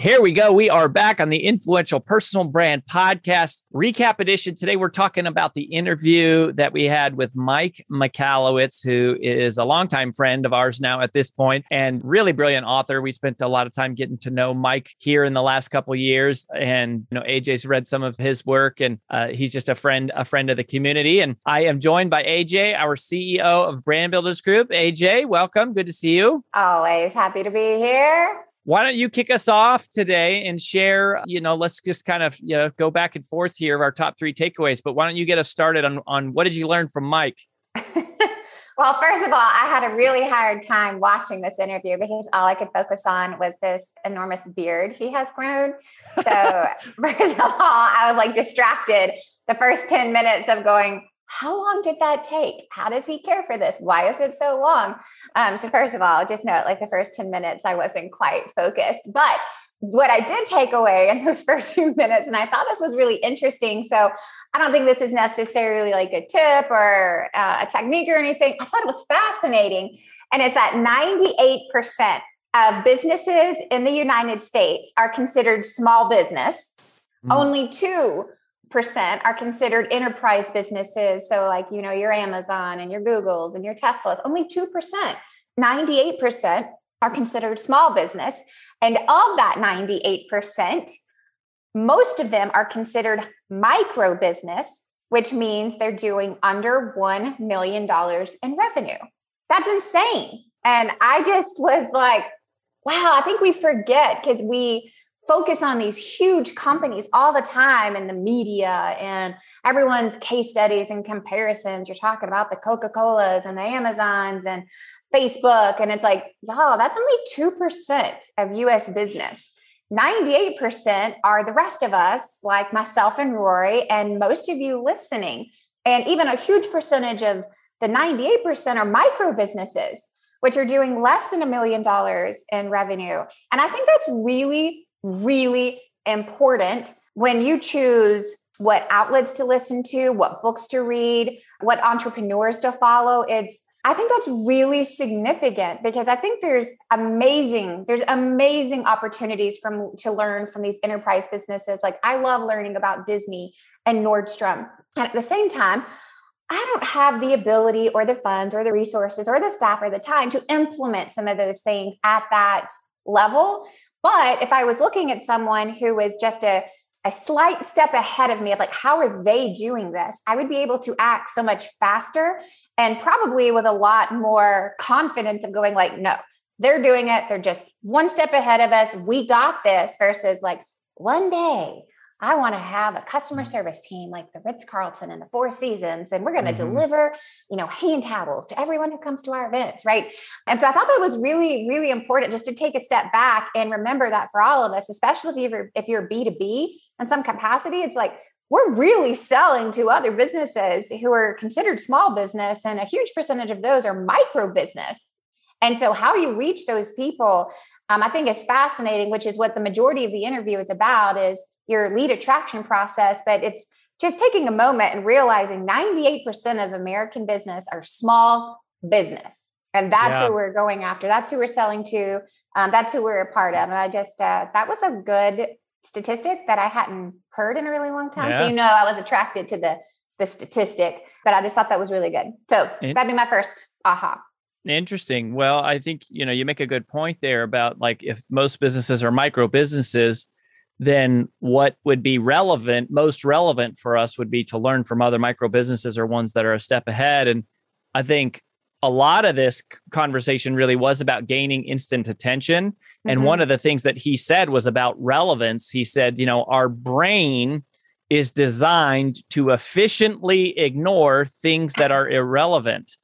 Here we go. We are back on the Influential Personal Brand Podcast recap edition. Today, we're talking about the interview that we had with Mike Michalowicz, who is a longtime friend of ours now at this point and really brilliant author. We spent a lot of time getting to know Mike here in the last couple years, and you know AJ's read some of his work, and uh, he's just a friend, a friend of the community. And I am joined by AJ, our CEO of Brand Builders Group. AJ, welcome. Good to see you. Always happy to be here. Why don't you kick us off today and share, you know, let's just kind of, you know, go back and forth here of our top three takeaways. But why don't you get us started on, on what did you learn from Mike? well, first of all, I had a really hard time watching this interview because all I could focus on was this enormous beard he has grown. So, first of all, I was like distracted the first 10 minutes of going, how long did that take? How does he care for this? Why is it so long? Um, so, first of all, just note like the first 10 minutes, I wasn't quite focused. But what I did take away in those first few minutes, and I thought this was really interesting. So, I don't think this is necessarily like a tip or uh, a technique or anything. I thought it was fascinating. And it's that 98% of businesses in the United States are considered small business. Mm. Only two percent are considered enterprise businesses. So, like, you know, your Amazon and your Googles and your Teslas, only 2%. 98% are considered small business. And of that 98%, most of them are considered micro business, which means they're doing under $1 million in revenue. That's insane. And I just was like, wow, I think we forget because we focus on these huge companies all the time in the media and everyone's case studies and comparisons. You're talking about the Coca Colas and the Amazons and Facebook. And it's like, y'all, that's only 2% of US business. 98% are the rest of us, like myself and Rory, and most of you listening. And even a huge percentage of the 98% are micro businesses, which are doing less than a million dollars in revenue. And I think that's really really important when you choose what outlets to listen to, what books to read, what entrepreneurs to follow. It's I think that's really significant because I think there's amazing there's amazing opportunities from to learn from these enterprise businesses. Like I love learning about Disney and Nordstrom. And at the same time, I don't have the ability or the funds or the resources or the staff or the time to implement some of those things at that level. But if I was looking at someone who was just a, a slight step ahead of me of like, how are they doing this? I would be able to act so much faster and probably with a lot more confidence of going like, no, they're doing it. They're just one step ahead of us. We got this versus like one day I want to have a customer mm-hmm. service team like the Ritz Carlton and the Four Seasons, and we're going to mm-hmm. deliver, you know, hand towels to everyone who comes to our events, right? And so I thought that was really, really important just to take a step back and remember that for all of us, especially if you're if you're B two B in some capacity, it's like we're really selling to other businesses who are considered small business, and a huge percentage of those are micro business. And so, how you reach those people, um, I think, is fascinating, which is what the majority of the interview is about. Is your lead attraction process, but it's just taking a moment and realizing 98% of American business are small business. And that's yeah. who we're going after. That's who we're selling to. Um, that's who we're a part of. And I just, uh, that was a good statistic that I hadn't heard in a really long time. Yeah. So, you know, I was attracted to the, the statistic, but I just thought that was really good. So that'd be my first aha. Interesting. Well, I think, you know, you make a good point there about like if most businesses are micro businesses, then what would be relevant, most relevant for us would be to learn from other micro businesses or ones that are a step ahead. And I think a lot of this conversation really was about gaining instant attention. Mm-hmm. And one of the things that he said was about relevance. He said, you know, our brain is designed to efficiently ignore things that are irrelevant.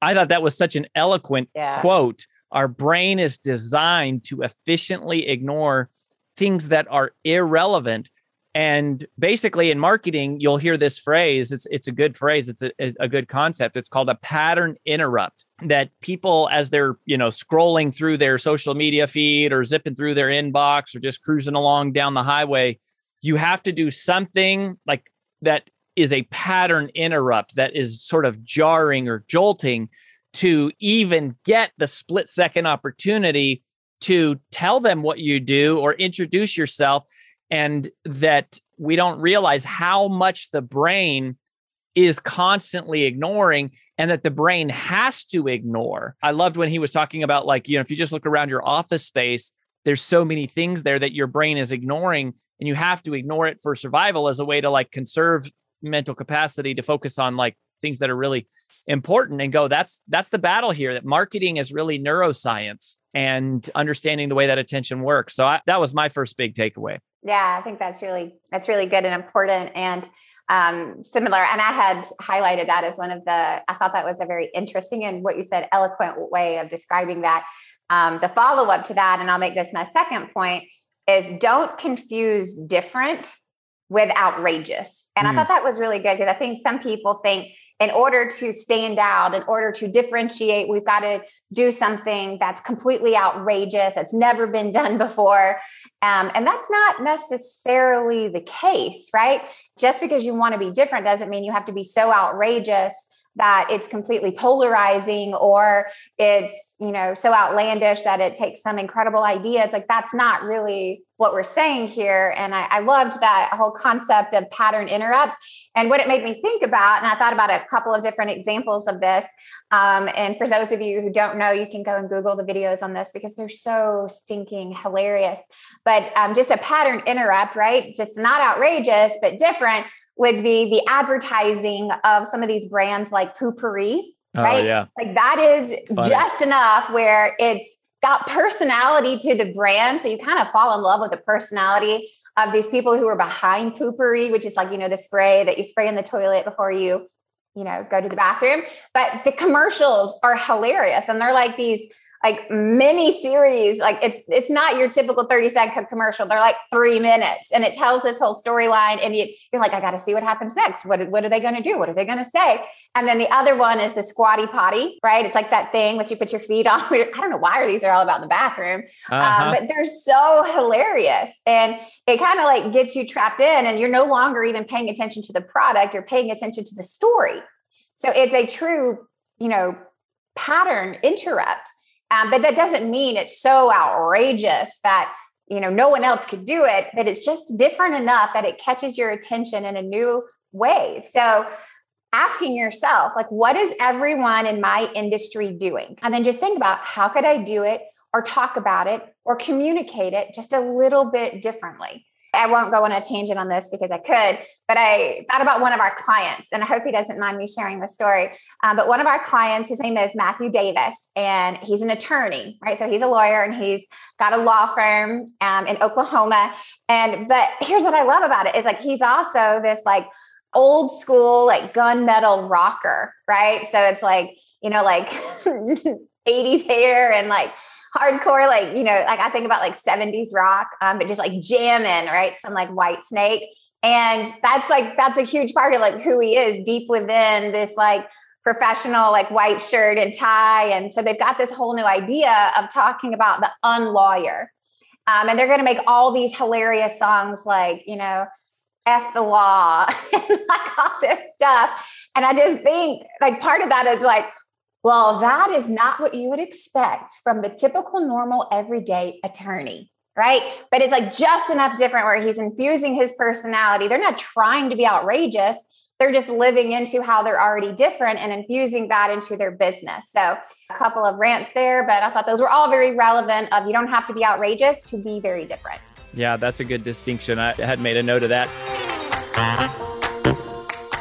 I thought that was such an eloquent yeah. quote. Our brain is designed to efficiently ignore things that are irrelevant. And basically in marketing you'll hear this phrase it's it's a good phrase it's a, a good concept. It's called a pattern interrupt that people as they're you know scrolling through their social media feed or zipping through their inbox or just cruising along down the highway you have to do something like that is a pattern interrupt that is sort of jarring or jolting to even get the split second opportunity to tell them what you do or introduce yourself and that we don't realize how much the brain is constantly ignoring and that the brain has to ignore. I loved when he was talking about like, you know, if you just look around your office space, there's so many things there that your brain is ignoring and you have to ignore it for survival as a way to like conserve mental capacity to focus on like things that are really important and go that's that's the battle here that marketing is really neuroscience and understanding the way that attention works. So I, that was my first big takeaway. Yeah i think that's really that's really good and important and um, similar and i had highlighted that as one of the i thought that was a very interesting and what you said eloquent way of describing that. Um, the follow-up to that and i'll make this my second point is don't confuse different with outrageous. And mm. I thought that was really good because I think some people think in order to stand out, in order to differentiate, we've got to do something that's completely outrageous, that's never been done before. Um, and that's not necessarily the case, right? Just because you want to be different doesn't mean you have to be so outrageous that it's completely polarizing or it's you know so outlandish that it takes some incredible idea it's like that's not really what we're saying here and I, I, loved that whole concept of pattern interrupt and what it made me think about and i thought about a couple of different examples of this um, and for those of you who don't know you can go and google the videos on this because they're so stinking hilarious but um, just a pattern interrupt right just not outrageous but different would be the advertising of some of these brands like Poo-Pourri, oh, right? Yeah. Like that is Funny. just enough where it's got personality to the brand. So you kind of fall in love with the personality of these people who are behind Poo-Pourri, which is like, you know, the spray that you spray in the toilet before you, you know, go to the bathroom. But the commercials are hilarious. And they're like these like mini series like it's it's not your typical 30 second commercial. They're like three minutes and it tells this whole storyline and you, are like i gotta see what happens next. What, what are they gonna do? What are they gonna say? And then the other one is the squatty potty right? It's like that thing that you put your feet on. I don't know why are these are all about the bathroom um, uh-huh. um, but they're so hilarious and it kind of like gets you trapped in and you're no longer even paying attention to the product. You're paying attention to the story. So it's a true you know pattern interrupt um, but that doesn't mean it's so outrageous that you know no one else could do it. But it's just different enough that it catches your attention in a new way. So asking yourself like what is everyone in my industry doing and then just think about how could i do it or talk about it or communicate it just a little bit differently I won't go on a tangent on this because I could, but I thought about one of our clients, and I hope he doesn't mind me sharing the story. Um, but one of our clients, his name is Matthew Davis, and he's an attorney, right? So he's a lawyer and he's got a law firm um, in Oklahoma. And but here's what I love about it is like he's also this like old school like gunmetal rocker, right? So it's like you know like 80s hair and like hardcore, like, you know, like I think about like 70s rock, um, but just like jamming, right? Some like Whitesnake. And that's like, that's a huge part of like who he is deep within this like professional, like white shirt and tie. And so they've got this whole new idea of talking about the unlawyer. Um, and they're going to make all these hilarious songs like, you know, F the law and like all this stuff. And I just think like part of that is like, well, that is not what you would expect from the typical, normal, everyday attorney, right? But it's like just enough different where he's infusing his personality. They're not trying to be outrageous. They're just living into how they're already different and infusing that into their business. So, a couple of rants there, but I thought those were all very relevant. Of you don't have to be outrageous to be very different. Yeah, that's a good distinction. I had made a note of that.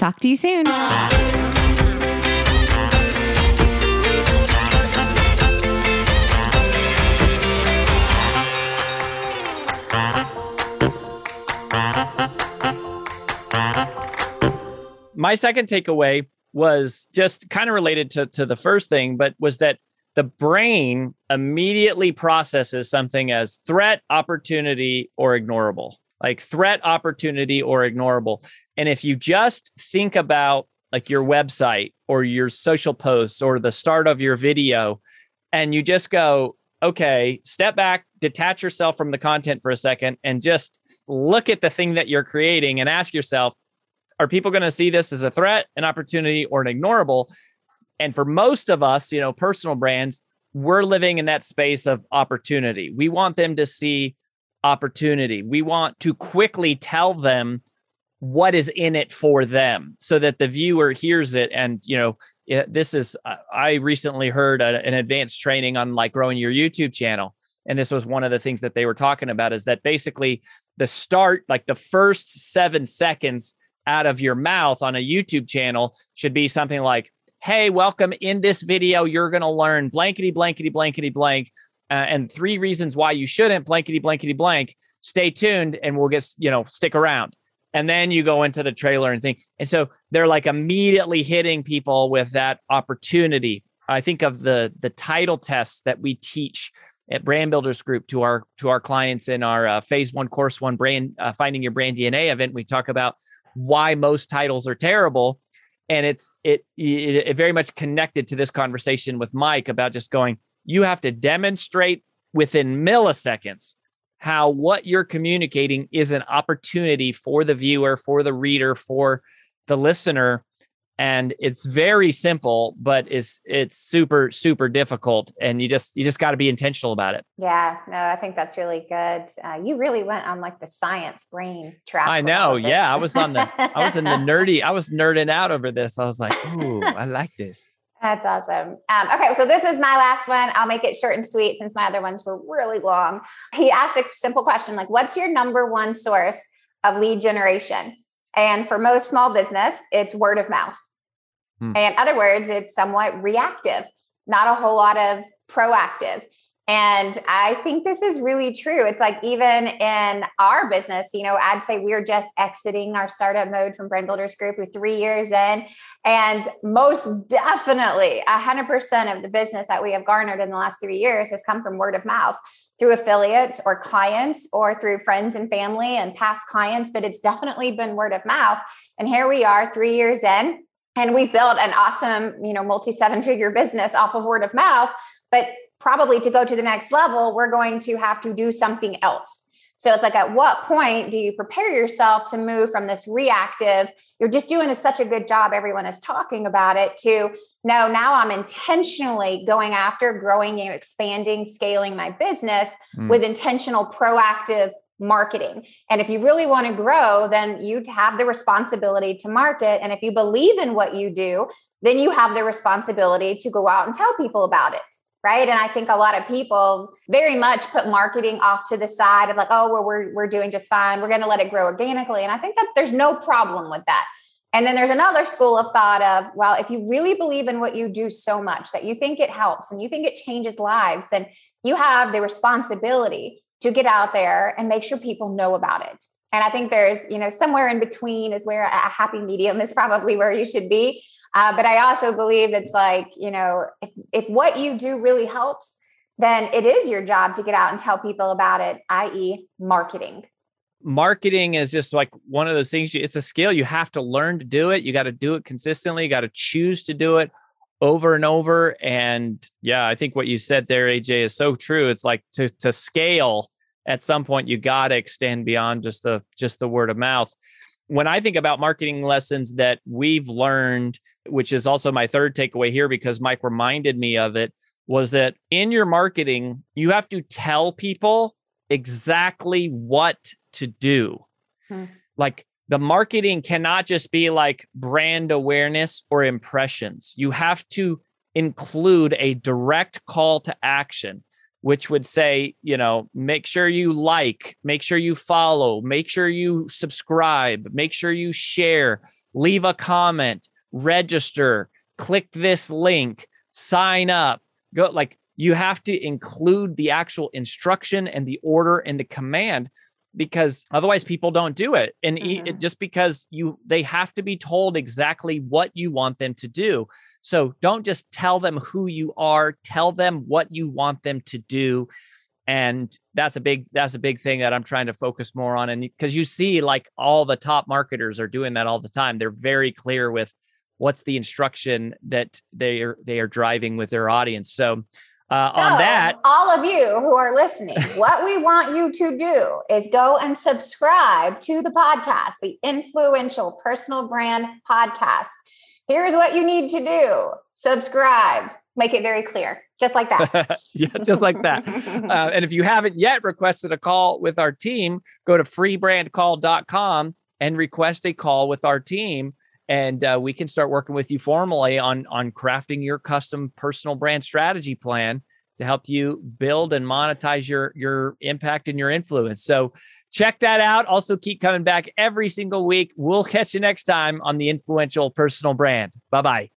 Talk to you soon. My second takeaway was just kind of related to, to the first thing, but was that the brain immediately processes something as threat, opportunity, or ignorable like threat, opportunity, or ignorable. And if you just think about like your website or your social posts or the start of your video, and you just go, okay, step back, detach yourself from the content for a second, and just look at the thing that you're creating and ask yourself, are people going to see this as a threat, an opportunity, or an ignorable? And for most of us, you know, personal brands, we're living in that space of opportunity. We want them to see opportunity. We want to quickly tell them what is in it for them so that the viewer hears it and you know this is i recently heard a, an advanced training on like growing your youtube channel. And this was one of the things that they were talking about is that basically the start like the first seven seconds out of your mouth on a youtube channel should be something like hey welcome in this video. You're going to learn blankety blankety blankety blank uh, and three reasons why you shouldn't blankety blankety blank. Stay tuned and we'll get you know stick around and then you go into the trailer and think and so they're like immediately hitting people with that opportunity. I think of the the title tests that we teach at brand builders group to our to our clients in our uh, phase one course one brand uh, finding your brand dna event. We talk about why most titles are terrible. And it's it, it, it very much connected to this conversation with mike about just going you have to demonstrate within milliseconds how what you're communicating is an opportunity for the viewer, for the reader, for the listener. And it's very simple, but it's it's super super difficult, and you just you just got to be intentional about it. Yeah, no, I think that's really good. Uh, you really went on like the science brain track. I know. Yeah, I was on the I was in the nerdy. I was nerding out over this. I was like, ooh, I like this. That's awesome. Um, okay, so this is my last one. I'll make it short and sweet since my other ones were really long. He asked a simple question like, What's your number one source of lead generation? And for most small business, it's word of mouth. Hmm. In other words, it's somewhat reactive, not a whole lot of proactive. And I think this is really true. It's like even in our business, you know, I'd say we're just exiting our startup mode from Brand Builders Group. We're three years in. And most definitely, 100% of the business that we have garnered in the last three years has come from word of mouth through affiliates or clients or through friends and family and past clients. But it's definitely been word of mouth. And here we are, three years in. And we've built an awesome, you know, multi seven figure business off of word of mouth. But probably to go to the next level, we're going to have to do something else. So it's like, at what point do you prepare yourself to move from this reactive, you're just doing a, such a good job, everyone is talking about it, to no, now I'm intentionally going after growing and expanding, scaling my business mm. with intentional, proactive marketing. And if you really want to grow, then you have the responsibility to market. And if you believe in what you do, then you have the responsibility to go out and tell people about it. Right. And I think a lot of people very much put marketing off to the side of like, oh, well, we're, we're doing just fine. We're going to let it grow organically. And I think that there's no problem with that. And then there's another school of thought of, well, if you really believe in what you do so much that you think it helps and you think it changes lives, then you have the responsibility to get out there and make sure people know about it. And I think there's, you know, somewhere in between is where a happy medium is probably where you should be. Uh, but I also believe it's like, you know, if, if what you do really helps, then it is your job to get out and tell people about it, i.e., marketing marketing is just like one of those things it's a skill you have to learn to do it you got to do it consistently you got to choose to do it over and over and yeah i think what you said there aj is so true it's like to to scale at some point you got to extend beyond just the just the word of mouth when i think about marketing lessons that we've learned which is also my third takeaway here because mike reminded me of it was that in your marketing you have to tell people exactly what to do. Hmm. Like the marketing cannot just be like brand awareness or impressions. You have to include a direct call to action, which would say, you know, make sure you like, make sure you follow, make sure you subscribe, make sure you share, leave a comment, register, click this link, sign up. Go like you have to include the actual instruction and the order and the command because otherwise people don't do it. And mm-hmm. it, just because you they have to be told exactly what you want them to do. So don't just tell them who you are tell them what you want them to do. And that's a big that's a big thing that i'm trying to focus more on. And because you see like all the top marketers are doing that all the time. They're very clear with what's the instruction that they are they are driving with their audience. So uh, so, on that, all of you who are listening, what we want you to do is go and subscribe to the podcast, the Influential Personal Brand Podcast. Here's what you need to do subscribe, make it very clear, just like that. yeah, just like that. Uh, and if you haven't yet requested a call with our team, go to freebrandcall.com and request a call with our team and uh, we can start working with you formally on on crafting your custom personal brand strategy plan to help you build and monetize your your impact and your influence. So check that out. Also keep coming back every single week. We'll catch you next time on the influential personal brand. Bye bye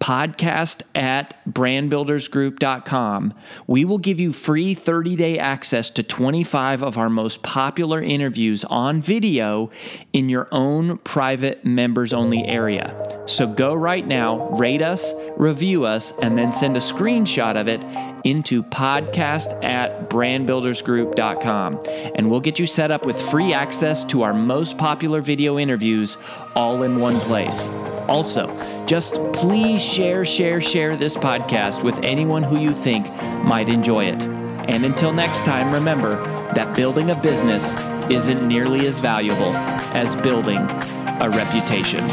podcast at brandbuildersgroup.com. We will give you free 30 day access to 25 of our most popular interviews on video in your own private members only area. So go right now, rate us, review us, and then send a screenshot of it into podcast at brandbuildersgroup.com. And we'll get you set up with free access to our most popular video interviews all in one place. Also, just please share, share, share this podcast with anyone who you think might enjoy it. And until next time, remember that building a business isn't nearly as valuable as building a reputation.